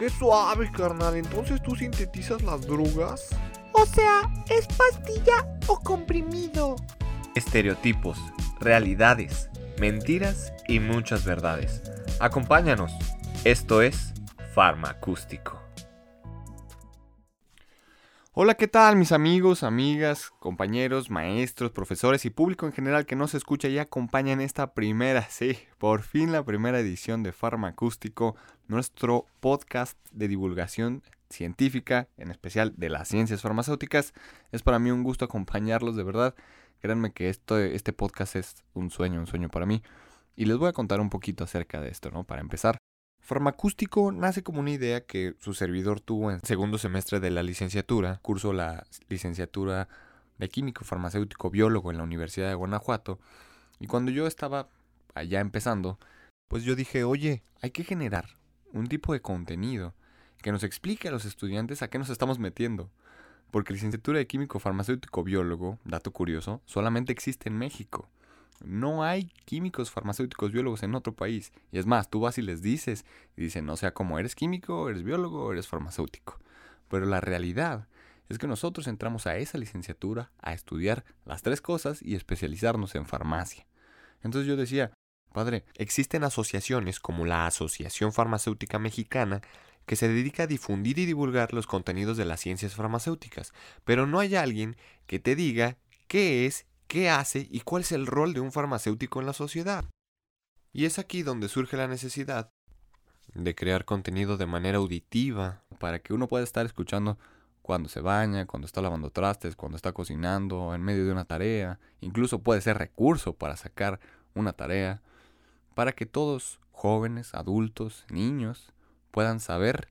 Qué suave, carnal. Entonces tú sintetizas las drogas. O sea, ¿es pastilla o comprimido? Estereotipos, realidades, mentiras y muchas verdades. Acompáñanos. Esto es Farmacústico. Hola, ¿qué tal mis amigos, amigas, compañeros, maestros, profesores y público en general que nos escucha y acompaña esta primera, sí, por fin la primera edición de Farmacústico, nuestro podcast de divulgación científica, en especial de las ciencias farmacéuticas. Es para mí un gusto acompañarlos, de verdad. Créanme que esto, este podcast es un sueño, un sueño para mí. Y les voy a contar un poquito acerca de esto, ¿no? Para empezar. Farmacústico nace como una idea que su servidor tuvo en segundo semestre de la licenciatura. Curso la licenciatura de químico farmacéutico biólogo en la Universidad de Guanajuato. Y cuando yo estaba allá empezando, pues yo dije, oye, hay que generar un tipo de contenido que nos explique a los estudiantes a qué nos estamos metiendo. Porque licenciatura de químico farmacéutico biólogo, dato curioso, solamente existe en México. No hay químicos farmacéuticos biólogos en otro país. Y es más, tú vas y les dices, dicen, no sea como eres químico, eres biólogo, eres farmacéutico. Pero la realidad es que nosotros entramos a esa licenciatura a estudiar las tres cosas y especializarnos en farmacia. Entonces yo decía, padre, existen asociaciones como la Asociación Farmacéutica Mexicana que se dedica a difundir y divulgar los contenidos de las ciencias farmacéuticas, pero no hay alguien que te diga qué es qué hace y cuál es el rol de un farmacéutico en la sociedad. Y es aquí donde surge la necesidad de crear contenido de manera auditiva para que uno pueda estar escuchando cuando se baña, cuando está lavando trastes, cuando está cocinando, en medio de una tarea, incluso puede ser recurso para sacar una tarea, para que todos, jóvenes, adultos, niños, puedan saber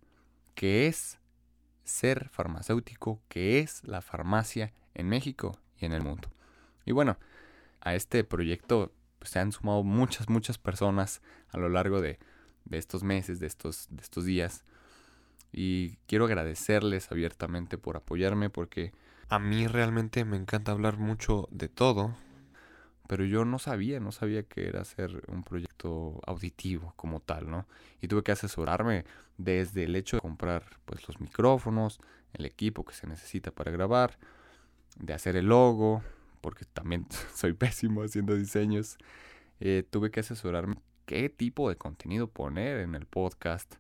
qué es ser farmacéutico, qué es la farmacia en México y en el mundo. Y bueno, a este proyecto pues, se han sumado muchas, muchas personas a lo largo de, estos meses, de estos, de estos días. Y quiero agradecerles abiertamente por apoyarme porque a mí realmente me encanta hablar mucho de todo, pero yo no sabía, no sabía que era hacer un proyecto auditivo como tal, ¿no? Y tuve que asesorarme desde el hecho de comprar pues los micrófonos, el equipo que se necesita para grabar, de hacer el logo, porque también soy pésimo haciendo diseños, eh, tuve que asesorarme qué tipo de contenido poner en el podcast.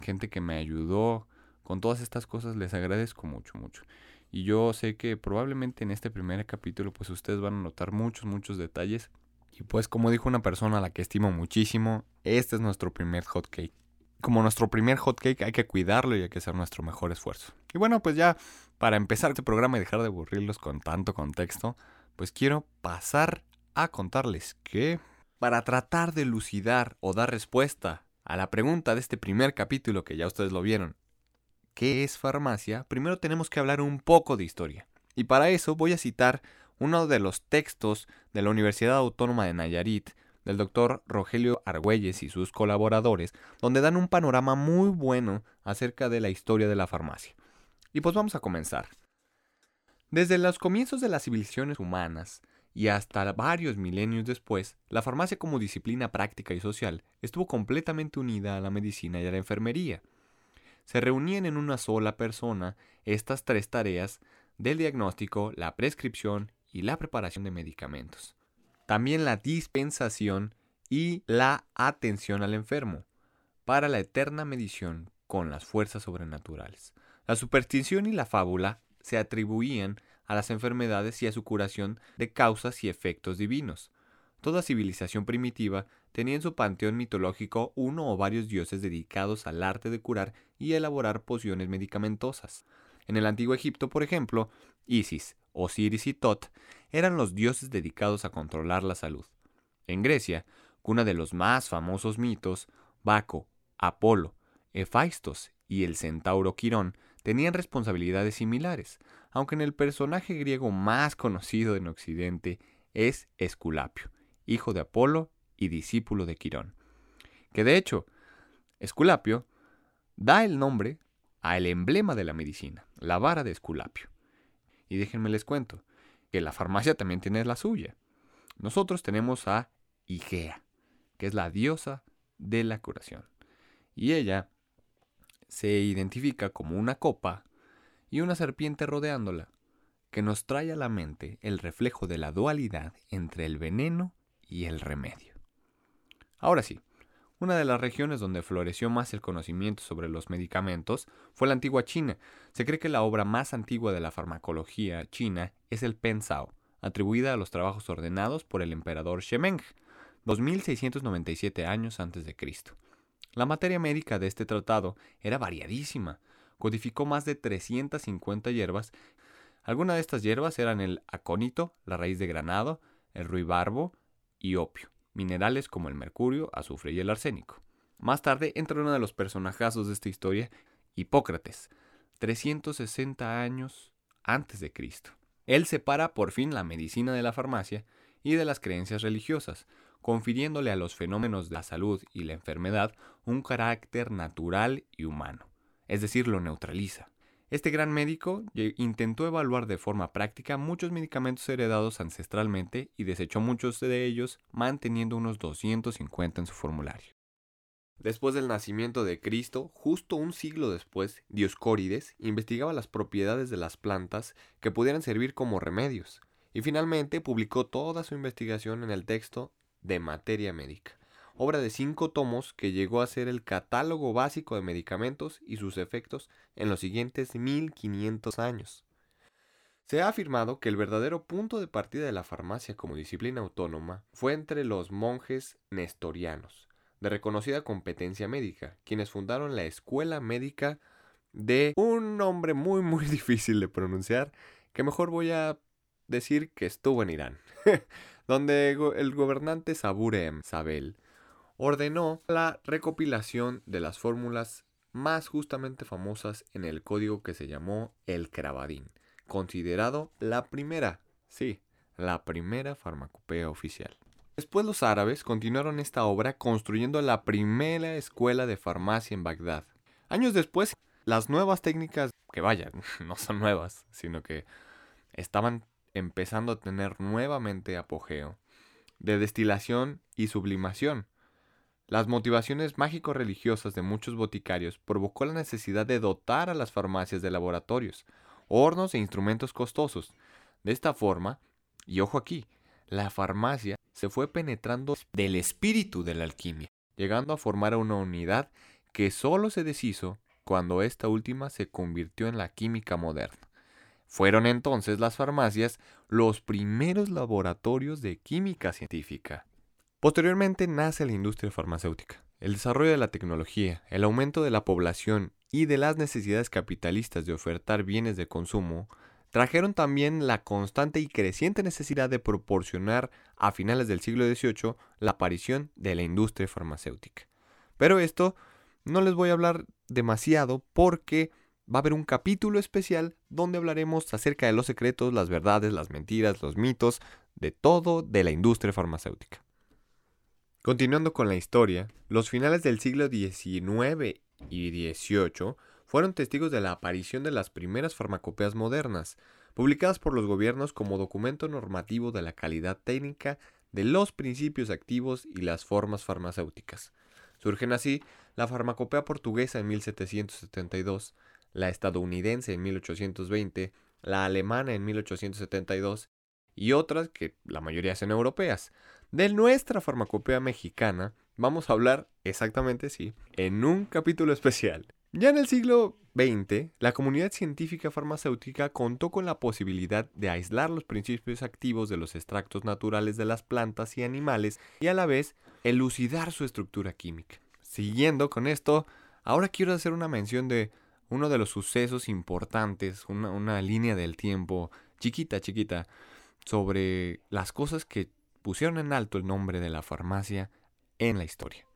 Gente que me ayudó con todas estas cosas, les agradezco mucho, mucho. Y yo sé que probablemente en este primer capítulo, pues ustedes van a notar muchos, muchos detalles. Y pues como dijo una persona a la que estimo muchísimo, este es nuestro primer hot cake. Como nuestro primer hot cake hay que cuidarlo y hay que hacer nuestro mejor esfuerzo. Y bueno, pues ya para empezar este programa y dejar de aburrirlos con tanto contexto, pues quiero pasar a contarles que para tratar de lucidar o dar respuesta a la pregunta de este primer capítulo que ya ustedes lo vieron, ¿qué es farmacia? Primero tenemos que hablar un poco de historia. Y para eso voy a citar uno de los textos de la Universidad Autónoma de Nayarit, del doctor Rogelio Argüelles y sus colaboradores, donde dan un panorama muy bueno acerca de la historia de la farmacia. Y pues vamos a comenzar. Desde los comienzos de las civilizaciones humanas y hasta varios milenios después, la farmacia como disciplina práctica y social estuvo completamente unida a la medicina y a la enfermería. Se reunían en una sola persona estas tres tareas del diagnóstico, la prescripción y la preparación de medicamentos. También la dispensación y la atención al enfermo, para la eterna medición con las fuerzas sobrenaturales. La superstición y la fábula se atribuían a las enfermedades y a su curación de causas y efectos divinos. Toda civilización primitiva tenía en su panteón mitológico uno o varios dioses dedicados al arte de curar y elaborar pociones medicamentosas. En el antiguo Egipto, por ejemplo, Isis, Osiris y Tot eran los dioses dedicados a controlar la salud. En Grecia, cuna de los más famosos mitos, Baco, Apolo, Hefaistos y el centauro Quirón tenían responsabilidades similares, aunque en el personaje griego más conocido en Occidente es Esculapio, hijo de Apolo y discípulo de Quirón. Que de hecho, Esculapio da el nombre al emblema de la medicina, la vara de Esculapio. Y déjenme les cuento, que la farmacia también tiene la suya. Nosotros tenemos a Igea, que es la diosa de la curación. Y ella se identifica como una copa y una serpiente rodeándola, que nos trae a la mente el reflejo de la dualidad entre el veneno y el remedio. Ahora sí, una de las regiones donde floreció más el conocimiento sobre los medicamentos fue la antigua China. Se cree que la obra más antigua de la farmacología china es el Pensao, atribuida a los trabajos ordenados por el emperador Shemeng, 2697 años antes de Cristo. La materia médica de este tratado era variadísima. Codificó más de 350 hierbas. Algunas de estas hierbas eran el acónito, la raíz de granado, el ruibarbo y opio, minerales como el mercurio, azufre y el arsénico. Más tarde entra uno de los personajazos de esta historia, Hipócrates, 360 años antes de Cristo. Él separa por fin la medicina de la farmacia y de las creencias religiosas, confiriéndole a los fenómenos de la salud y la enfermedad un carácter natural y humano, es decir, lo neutraliza. Este gran médico intentó evaluar de forma práctica muchos medicamentos heredados ancestralmente y desechó muchos de ellos, manteniendo unos 250 en su formulario. Después del nacimiento de Cristo, justo un siglo después, Dioscórides investigaba las propiedades de las plantas que pudieran servir como remedios, y finalmente publicó toda su investigación en el texto de materia médica, obra de cinco tomos que llegó a ser el catálogo básico de medicamentos y sus efectos en los siguientes 1500 años. Se ha afirmado que el verdadero punto de partida de la farmacia como disciplina autónoma fue entre los monjes nestorianos, de reconocida competencia médica, quienes fundaron la Escuela Médica de un nombre muy muy difícil de pronunciar, que mejor voy a decir que estuvo en Irán, donde el gobernante Saburem Sabel ordenó la recopilación de las fórmulas más justamente famosas en el código que se llamó el Cravadín, considerado la primera, sí, la primera farmacopea oficial. Después los árabes continuaron esta obra construyendo la primera escuela de farmacia en Bagdad. Años después, las nuevas técnicas, que vayan, no son nuevas, sino que estaban empezando a tener nuevamente apogeo, de destilación y sublimación. Las motivaciones mágico-religiosas de muchos boticarios provocó la necesidad de dotar a las farmacias de laboratorios, hornos e instrumentos costosos. De esta forma, y ojo aquí, la farmacia se fue penetrando del espíritu de la alquimia, llegando a formar una unidad que solo se deshizo cuando esta última se convirtió en la química moderna. Fueron entonces las farmacias los primeros laboratorios de química científica. Posteriormente nace la industria farmacéutica. El desarrollo de la tecnología, el aumento de la población y de las necesidades capitalistas de ofertar bienes de consumo trajeron también la constante y creciente necesidad de proporcionar a finales del siglo XVIII la aparición de la industria farmacéutica. Pero esto no les voy a hablar demasiado porque va a haber un capítulo especial donde hablaremos acerca de los secretos, las verdades, las mentiras, los mitos, de todo de la industria farmacéutica. Continuando con la historia, los finales del siglo XIX y XVIII fueron testigos de la aparición de las primeras farmacopeas modernas, publicadas por los gobiernos como documento normativo de la calidad técnica de los principios activos y las formas farmacéuticas. Surgen así la farmacopea portuguesa en 1772, la estadounidense en 1820, la alemana en 1872 y otras que la mayoría son europeas. De nuestra farmacopea mexicana vamos a hablar exactamente, sí, en un capítulo especial. Ya en el siglo XX, la comunidad científica farmacéutica contó con la posibilidad de aislar los principios activos de los extractos naturales de las plantas y animales y a la vez elucidar su estructura química. Siguiendo con esto, ahora quiero hacer una mención de uno de los sucesos importantes, una, línea del tiempo chiquita, chiquita, sobre las cosas que pusieron en alto el nombre de la farmacia en la historia.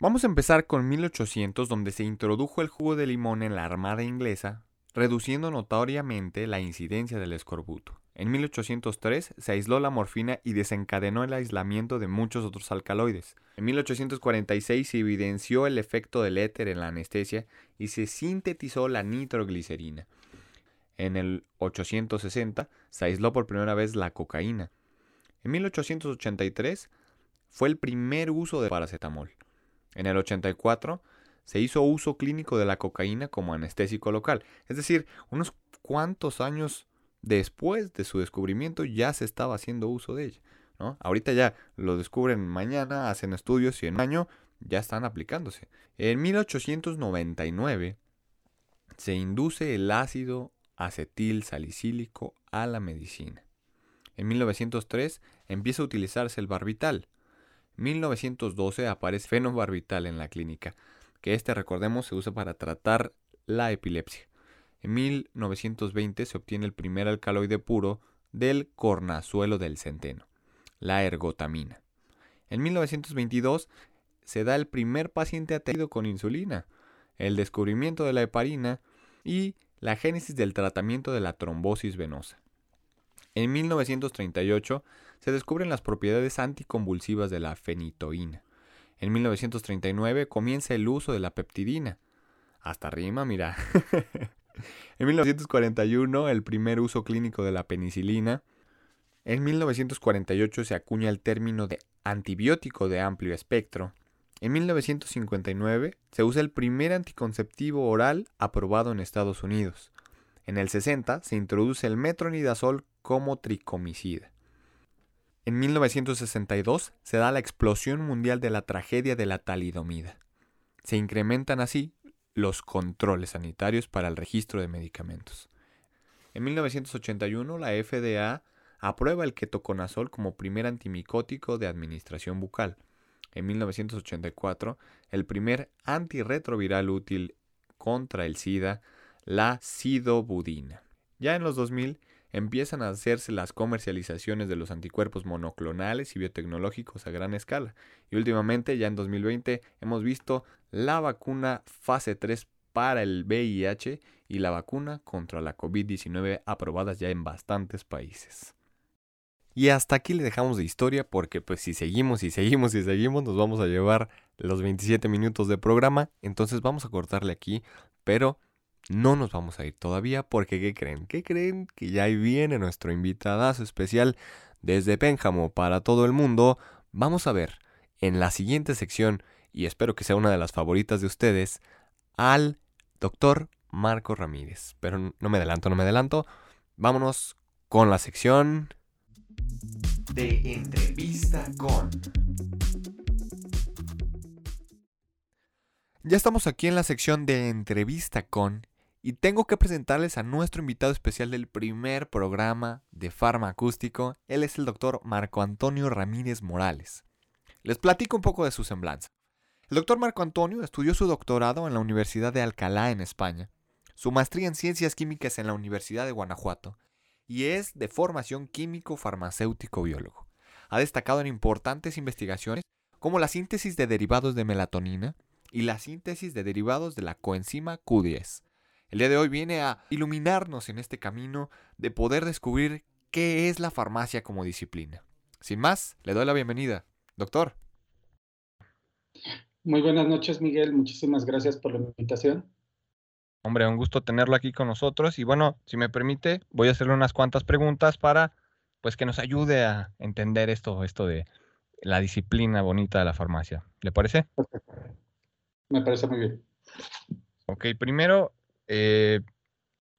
Vamos a empezar con 1800, donde se introdujo el jugo de limón en la Armada inglesa, reduciendo notoriamente la incidencia del escorbuto. En 1803 se aisló la morfina y desencadenó el aislamiento de muchos otros alcaloides. En 1846 se evidenció el efecto del éter en la anestesia y se sintetizó la nitroglicerina. En el 860 se aisló por primera vez la cocaína. En 1883 fue el primer uso de paracetamol. En el 84 se hizo uso clínico de la cocaína como anestésico local. Es decir, unos cuantos años después de su descubrimiento ya se estaba haciendo uso de ella. ¿no? Ahorita ya lo descubren mañana, hacen estudios y en un año ya están aplicándose. En 1899 se induce el ácido acetil salicílico a la medicina. En 1903 empieza a utilizarse el barbital. En 1912 aparece fenobarbital en la clínica, que este recordemos se usa para tratar la epilepsia. En 1920 se obtiene el primer alcaloide puro del cornazuelo del centeno, la ergotamina. En 1922 se da el primer paciente atendido con insulina, el descubrimiento de la heparina y la génesis del tratamiento de la trombosis venosa. En 1938 se descubren las propiedades anticonvulsivas de la fenitoína. En 1939 comienza el uso de la peptidina. Hasta rima, mira. en 1941 el primer uso clínico de la penicilina. En 1948 se acuña el término de antibiótico de amplio espectro. En 1959 se usa el primer anticonceptivo oral aprobado en Estados Unidos. En el 60 se introduce el metronidazol como tricomicida. En 1962 se da la explosión mundial de la tragedia de la talidomida. Se incrementan así los controles sanitarios para el registro de medicamentos. En 1981 la FDA aprueba el ketoconazol como primer antimicótico de administración bucal en 1984 el primer antirretroviral útil contra el SIDA, la sidobudina. Ya en los 2000 empiezan a hacerse las comercializaciones de los anticuerpos monoclonales y biotecnológicos a gran escala. Y últimamente, ya en 2020, hemos visto la vacuna fase 3 para el VIH y la vacuna contra la COVID-19 aprobadas ya en bastantes países. Y hasta aquí le dejamos de historia porque pues si seguimos y seguimos y seguimos nos vamos a llevar los 27 minutos de programa. Entonces vamos a cortarle aquí, pero no nos vamos a ir todavía porque ¿qué creen? ¿Qué creen? Que ya ahí viene nuestro invitadazo especial desde Pénjamo para todo el mundo. Vamos a ver en la siguiente sección, y espero que sea una de las favoritas de ustedes, al doctor Marco Ramírez. Pero no me adelanto, no me adelanto. Vámonos con la sección de entrevista con. Ya estamos aquí en la sección de entrevista con y tengo que presentarles a nuestro invitado especial del primer programa de Farma Acústico. Él es el doctor Marco Antonio Ramírez Morales. Les platico un poco de su semblanza. El doctor Marco Antonio estudió su doctorado en la Universidad de Alcalá en España, su maestría en Ciencias Químicas en la Universidad de Guanajuato y es de formación químico-farmacéutico-biólogo. Ha destacado en importantes investigaciones como la síntesis de derivados de melatonina y la síntesis de derivados de la coenzima Q10. El día de hoy viene a iluminarnos en este camino de poder descubrir qué es la farmacia como disciplina. Sin más, le doy la bienvenida. Doctor. Muy buenas noches, Miguel. Muchísimas gracias por la invitación. Hombre, un gusto tenerlo aquí con nosotros. Y bueno, si me permite, voy a hacerle unas cuantas preguntas para pues que nos ayude a entender esto, esto de la disciplina bonita de la farmacia. ¿Le parece? Me parece muy bien. Ok, primero, eh,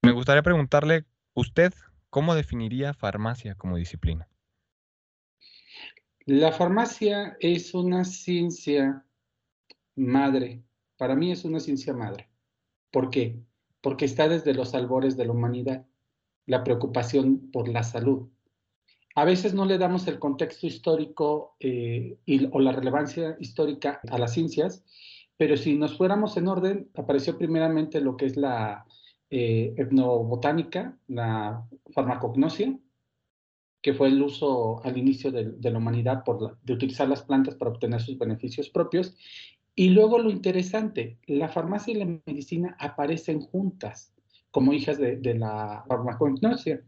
me gustaría preguntarle, ¿usted cómo definiría farmacia como disciplina? La farmacia es una ciencia madre. Para mí es una ciencia madre. ¿Por qué? Porque está desde los albores de la humanidad, la preocupación por la salud. A veces no le damos el contexto histórico eh, o la relevancia histórica a las ciencias, pero si nos fuéramos en orden, apareció primeramente lo que es la eh, etnobotánica, la farmacognosia, que fue el uso al inicio de, la humanidad de utilizar las plantas para obtener sus beneficios propios, y luego lo interesante, la farmacia y la medicina aparecen juntas como hijas de, la farmacognosia.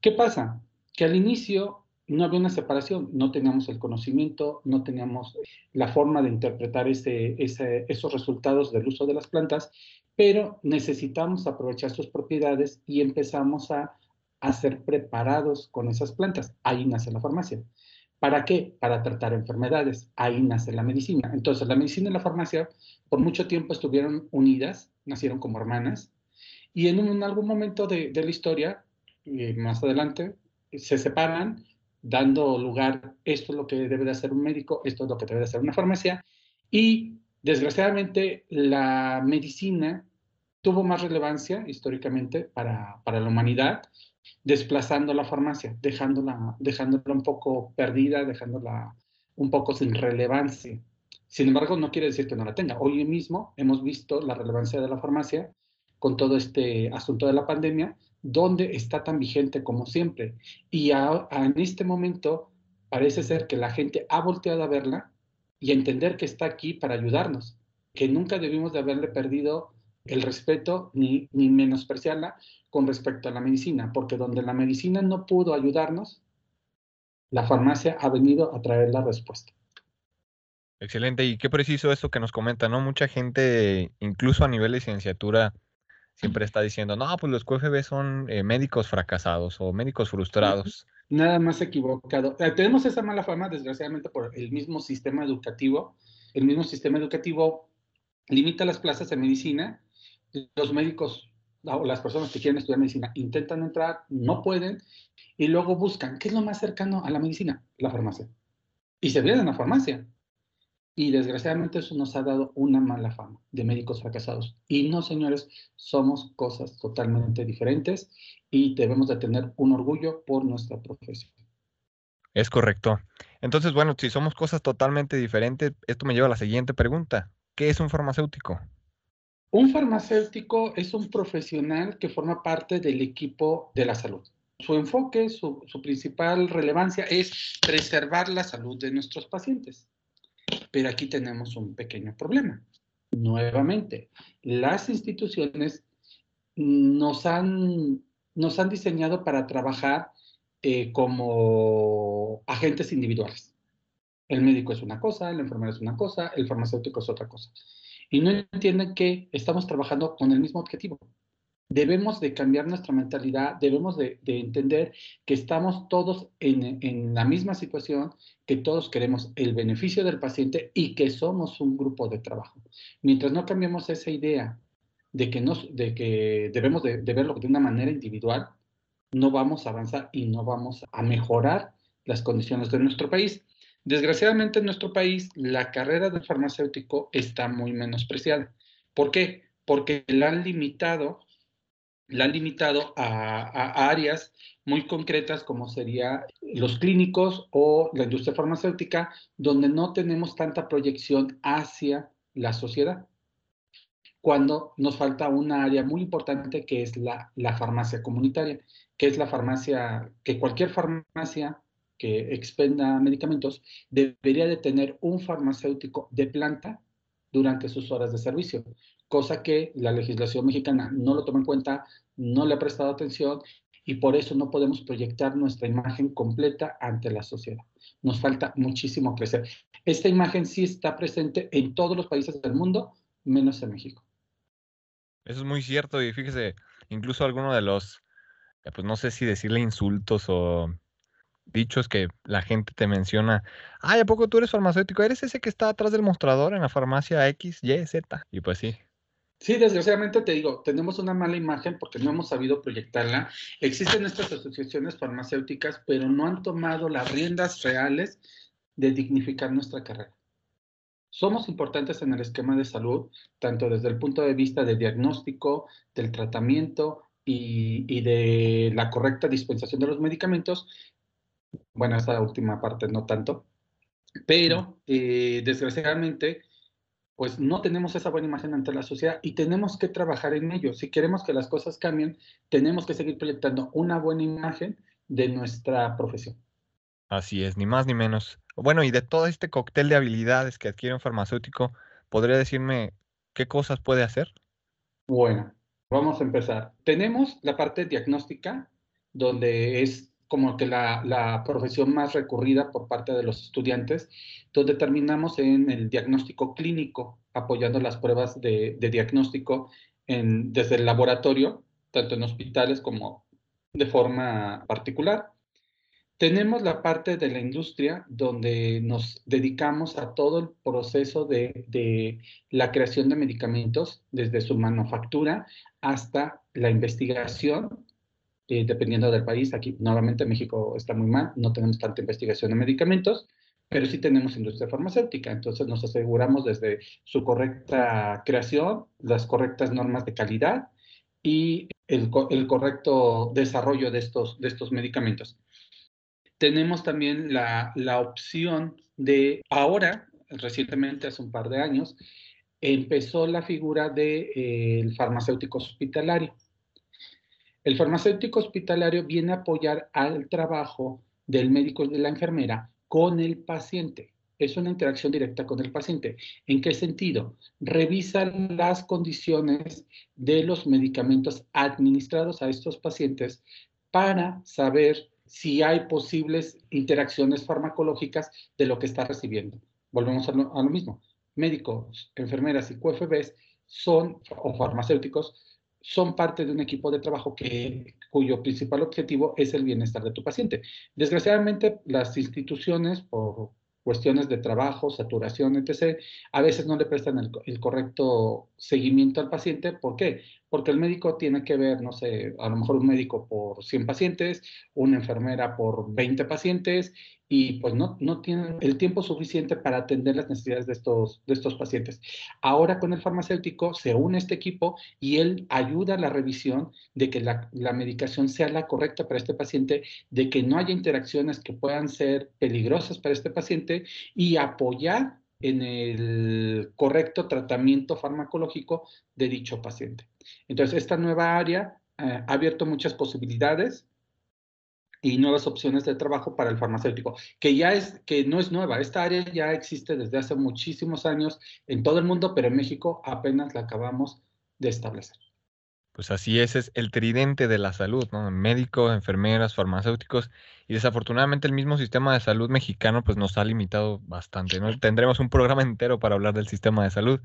¿Qué pasa? Que al inicio no había una separación, no teníamos el conocimiento, no teníamos la forma de interpretar esos resultados del uso de las plantas, pero necesitamos aprovechar sus propiedades y empezamos a, a ser preparados con esas plantas. Ahí nace la farmacia. ¿Para qué? Para tratar enfermedades. Ahí nace la medicina. Entonces, la medicina y la farmacia por mucho tiempo estuvieron unidas, nacieron como hermanas, y en, un, algún momento de, de la historia, eh, más adelante, se separan, dando lugar, esto es lo que debe de hacer un médico, esto es lo que debe de hacer una farmacia, y desgraciadamente la medicina tuvo más relevancia históricamente para, para la humanidad, desplazando la farmacia, dejándola, dejándola un poco perdida, dejándola un poco sin relevancia. Sin embargo, no quiere decir que no la tenga. Hoy mismo hemos visto la relevancia de la farmacia con todo este asunto de la pandemia, donde está tan vigente como siempre. Y en este momento parece ser que la gente ha volteado a verla y a entender que está aquí para ayudarnos, que nunca debimos de haberle perdido el respeto ni, ni menospreciarla con respecto a la medicina, porque donde la medicina no pudo ayudarnos, la farmacia ha venido a traer la respuesta. Excelente, y qué preciso esto que nos comenta, ¿no? Mucha gente, incluso a nivel de licenciatura, siempre está diciendo, no, pues los QFB son eh, médicos fracasados o médicos frustrados. Nada más equivocado. Eh, tenemos esa mala fama, desgraciadamente, por el mismo sistema educativo. El mismo sistema educativo limita las plazas de medicina. Los médicos o las personas que quieren estudiar medicina intentan entrar, no pueden, y luego buscan, ¿qué es lo más cercano a la medicina? La farmacia. Y se vienen a la farmacia. Y desgraciadamente eso nos ha dado una mala fama de médicos fracasados. Y no, señores, somos cosas totalmente diferentes y debemos de tener un orgullo por nuestra profesión. Es correcto. Entonces, bueno, si somos cosas totalmente diferentes, esto me lleva a la siguiente pregunta. ¿Qué es un farmacéutico? Un farmacéutico es un profesional que forma parte del equipo de la salud. Su enfoque, su, su principal relevancia es preservar la salud de nuestros pacientes. Pero aquí tenemos un pequeño problema. Nuevamente, las instituciones nos han, nos han diseñado para trabajar eh, como agentes individuales. El médico es una cosa, el enfermero es una cosa, el farmacéutico es otra cosa. Y no entienden que estamos trabajando con el mismo objetivo debemos de cambiar nuestra mentalidad, debemos de, entender que estamos todos en, la misma situación, que todos queremos el beneficio del paciente y que somos un grupo de trabajo. Mientras no cambiemos esa idea de que, nos, de que debemos de, de verlo de una manera individual, no vamos a avanzar y no vamos a mejorar las condiciones de nuestro país. Desgraciadamente en nuestro país la carrera de farmacéutico está muy menospreciada. ¿Por qué? Porque la han limitado la han limitado a, áreas muy concretas como sería los clínicos o la industria farmacéutica, donde no tenemos tanta proyección hacia la sociedad. Cuando nos falta una área muy importante que es la, la farmacia comunitaria, que es la farmacia, que cualquier farmacia que expenda medicamentos debería de tener un farmacéutico de planta durante sus horas de servicio, cosa que la legislación mexicana no lo toma en cuenta, no le ha prestado atención y por eso no podemos proyectar nuestra imagen completa ante la sociedad. Nos falta muchísimo crecer. Esta imagen sí está presente en todos los países del mundo, menos en México. Eso es muy cierto y fíjese, incluso alguno de los, eh, pues no sé si decirle insultos o dichos que la gente te menciona, ay, ¿a poco tú eres farmacéutico? ¿Eres ese que está atrás del mostrador en la farmacia X, Y, Z? Y pues sí, Sí, desgraciadamente te digo, tenemos una mala imagen porque no hemos sabido proyectarla. Existen estas asociaciones farmacéuticas, pero no han tomado las riendas reales de dignificar nuestra carrera. Somos importantes en el esquema de salud, tanto desde el punto de vista del diagnóstico, del tratamiento y, de la correcta dispensación de los medicamentos. Bueno, esta última parte no tanto, pero eh, desgraciadamente pues no tenemos esa buena imagen ante la sociedad y tenemos que trabajar en ello. Si queremos que las cosas cambien, tenemos que seguir proyectando una buena imagen de nuestra profesión. Así es, ni más ni menos. Bueno, y de todo este cóctel de habilidades que adquiere un farmacéutico, ¿podría decirme qué cosas puede hacer? Bueno, vamos a empezar. Tenemos la parte diagnóstica, donde es como que la, la, profesión más recurrida por parte de los estudiantes, donde terminamos en el diagnóstico clínico, apoyando las pruebas de, diagnóstico desde el laboratorio, tanto en hospitales como de forma particular. Tenemos la parte de la industria donde nos dedicamos a todo el proceso de, de, la creación de medicamentos, desde su manufactura hasta la investigación, eh, dependiendo del país. Aquí, nuevamente, México está muy mal, no tenemos tanta investigación de medicamentos, pero sí tenemos industria farmacéutica. Entonces, nos aseguramos desde su correcta creación, las correctas normas de calidad y el, el correcto desarrollo de estos, de estos medicamentos tenemos también la, la opción de ahora, recientemente, hace un par de años, empezó la figura del de, eh, farmacéutico hospitalario. El farmacéutico hospitalario viene a apoyar al trabajo del médico y de la enfermera con el paciente. Es una interacción directa con el paciente. ¿En qué sentido? Revisan las condiciones de los medicamentos administrados a estos pacientes para saber si hay posibles interacciones farmacológicas de lo que está recibiendo. Volvemos a lo, a lo mismo. Médicos, enfermeras y QFBs son, o farmacéuticos, son parte de un equipo de trabajo que, cuyo principal objetivo es el bienestar de tu paciente. Desgraciadamente, las instituciones, por cuestiones de trabajo, saturación, etc., a veces no le prestan el, el, correcto seguimiento al paciente. ¿Por qué? Porque el médico tiene que ver, no sé, a lo mejor un médico por 100 pacientes, una enfermera por 20 pacientes, y pues no, no tienen el tiempo suficiente para atender las necesidades de estos, de estos pacientes. Ahora con el farmacéutico se une este equipo y él ayuda a la revisión de que la, la medicación sea la correcta para este paciente, de que no haya interacciones que puedan ser peligrosas para este paciente y apoyar en el correcto tratamiento farmacológico de dicho paciente. Entonces, esta nueva área eh, ha abierto muchas posibilidades y nuevas opciones de trabajo para el farmacéutico, que ya es, que no es nueva, esta área ya existe desde hace muchísimos años en todo el mundo, pero en México apenas la acabamos de establecer. Pues así es, es el tridente de la salud, ¿no? Médicos, enfermeras, farmacéuticos, y desafortunadamente el mismo sistema de salud mexicano pues nos ha limitado bastante, ¿no? Tendremos un programa entero para hablar del sistema de salud,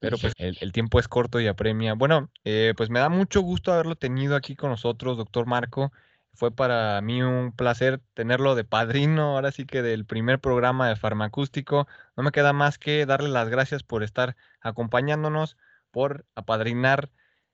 pero pues el, el tiempo es corto y apremia. Bueno, eh, pues me da mucho gusto haberlo tenido aquí con nosotros, doctor Marco. Fue para mí un placer tenerlo de padrino, ahora sí que del primer programa de Farmacústico. No me queda más que darle las gracias por estar acompañándonos, por apadrinar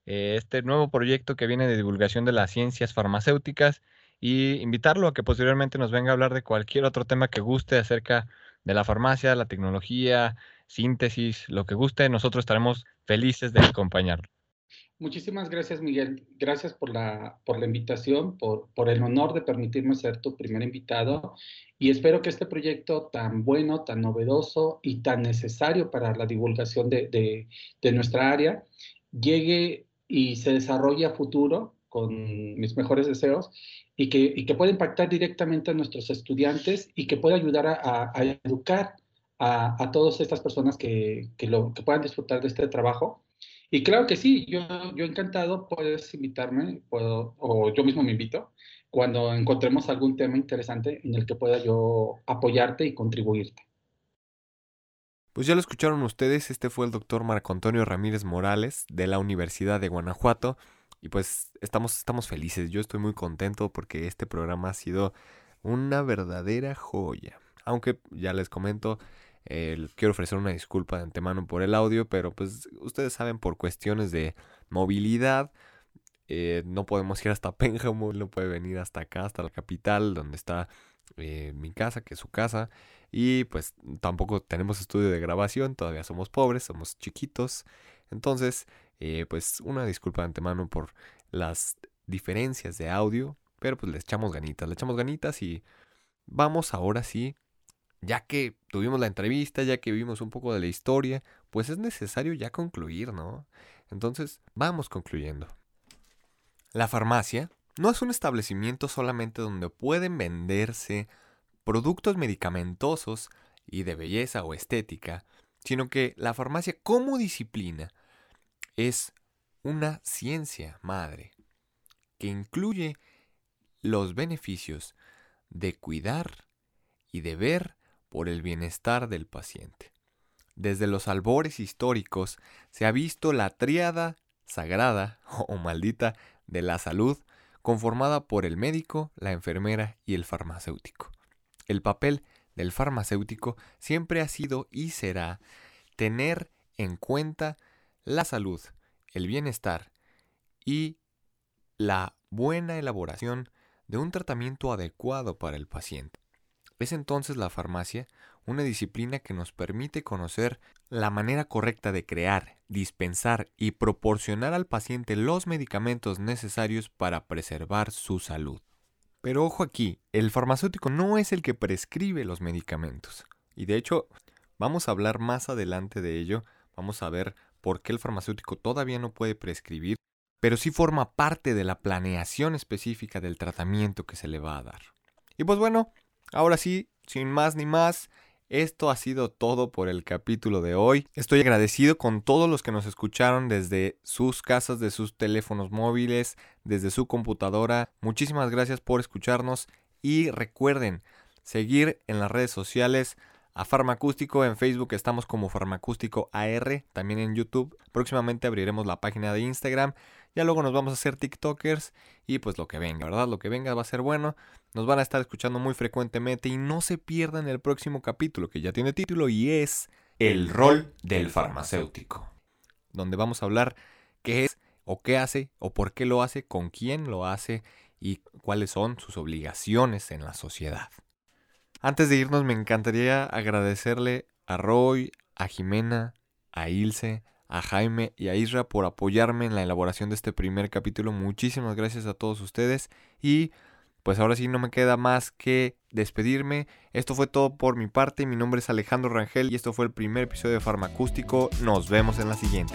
eh, este nuevo proyecto que viene de divulgación de las ciencias farmacéuticas y invitarlo a que posteriormente nos venga a hablar de cualquier otro tema que guste acerca de la farmacia, la tecnología, síntesis, lo que guste. Nosotros estaremos felices de acompañarlo. Muchísimas gracias, Miguel. Gracias por la, por la invitación, por, por el honor de permitirme ser tu primer invitado y espero que este proyecto tan bueno, tan novedoso y tan necesario para la divulgación de, de, nuestra área llegue y se desarrolle a futuro con mis mejores deseos y que, y que pueda impactar directamente a nuestros estudiantes y que pueda ayudar a, a, a educar a, a, todas estas personas que, que, lo, que puedan disfrutar de este trabajo y claro que sí, yo, yo encantado, puedes invitarme, puedo, o yo mismo me invito, cuando encontremos algún tema interesante en el que pueda yo apoyarte y contribuirte. Pues ya lo escucharon ustedes, este fue el doctor Marco Antonio Ramírez Morales de la Universidad de Guanajuato y pues estamos, estamos felices, yo estoy muy contento porque este programa ha sido una verdadera joya. Aunque ya les comento, eh, quiero ofrecer una disculpa de antemano por el audio, pero pues ustedes saben por cuestiones de movilidad. Eh, no podemos ir hasta Pénjamo, no puede venir hasta acá, hasta la capital, donde está eh, mi casa, que es su casa. Y pues tampoco tenemos estudio de grabación, todavía somos pobres, somos chiquitos. Entonces, pues una disculpa de antemano por las diferencias de audio, pero pues le echamos ganitas, le echamos ganitas y vamos ahora sí ya que tuvimos la entrevista, ya que vimos un poco de la historia, pues es necesario ya concluir, ¿no? Entonces, vamos concluyendo. La farmacia no es un establecimiento solamente donde pueden venderse productos medicamentosos y de belleza o estética, sino que la farmacia como disciplina es una ciencia madre que incluye los beneficios de cuidar y de ver por el bienestar del paciente. Desde los albores históricos se ha visto la tríada sagrada o maldita de la salud conformada por el médico, la enfermera y el farmacéutico. El papel del farmacéutico siempre ha sido y será tener en cuenta la salud, el bienestar y la buena elaboración de un tratamiento adecuado para el paciente. Es entonces la farmacia una disciplina que nos permite conocer la manera correcta de crear, dispensar y proporcionar al paciente los medicamentos necesarios para preservar su salud. Pero ojo aquí, el farmacéutico no es el que prescribe los medicamentos. Y de hecho, vamos a hablar más adelante de ello, vamos a ver por qué el farmacéutico todavía no puede prescribir, pero sí forma parte de la planeación específica del tratamiento que se le va a dar. Y pues bueno, ahora sí, sin más ni más, esto ha sido todo por el capítulo de hoy. Estoy agradecido con todos los que nos escucharon desde sus casas, de sus teléfonos móviles, desde su computadora. Muchísimas gracias por escucharnos y recuerden seguir en las redes sociales a Farmacústico. En Facebook estamos como Farmacústico AR, también en YouTube. Próximamente abriremos la página de Instagram. Ya luego nos vamos a hacer TikTokers y pues lo que venga, ¿verdad? Lo que venga va a ser bueno. Nos van a estar escuchando muy frecuentemente y no se pierdan el próximo capítulo que ya tiene título y es El rol del farmacéutico. Donde vamos a hablar qué es o qué hace o por qué lo hace, con quién lo hace y cuáles son sus obligaciones en la sociedad. Antes de irnos me encantaría agradecerle a Roy, a Jimena, a Ilse, a Jaime y a Isra por apoyarme en la elaboración de este primer capítulo. Muchísimas gracias a todos ustedes y pues ahora sí no me queda más que despedirme. Esto fue todo por mi parte. Mi nombre es Alejandro Rangel y esto fue el primer episodio de Farmacústico. Nos vemos en la siguiente.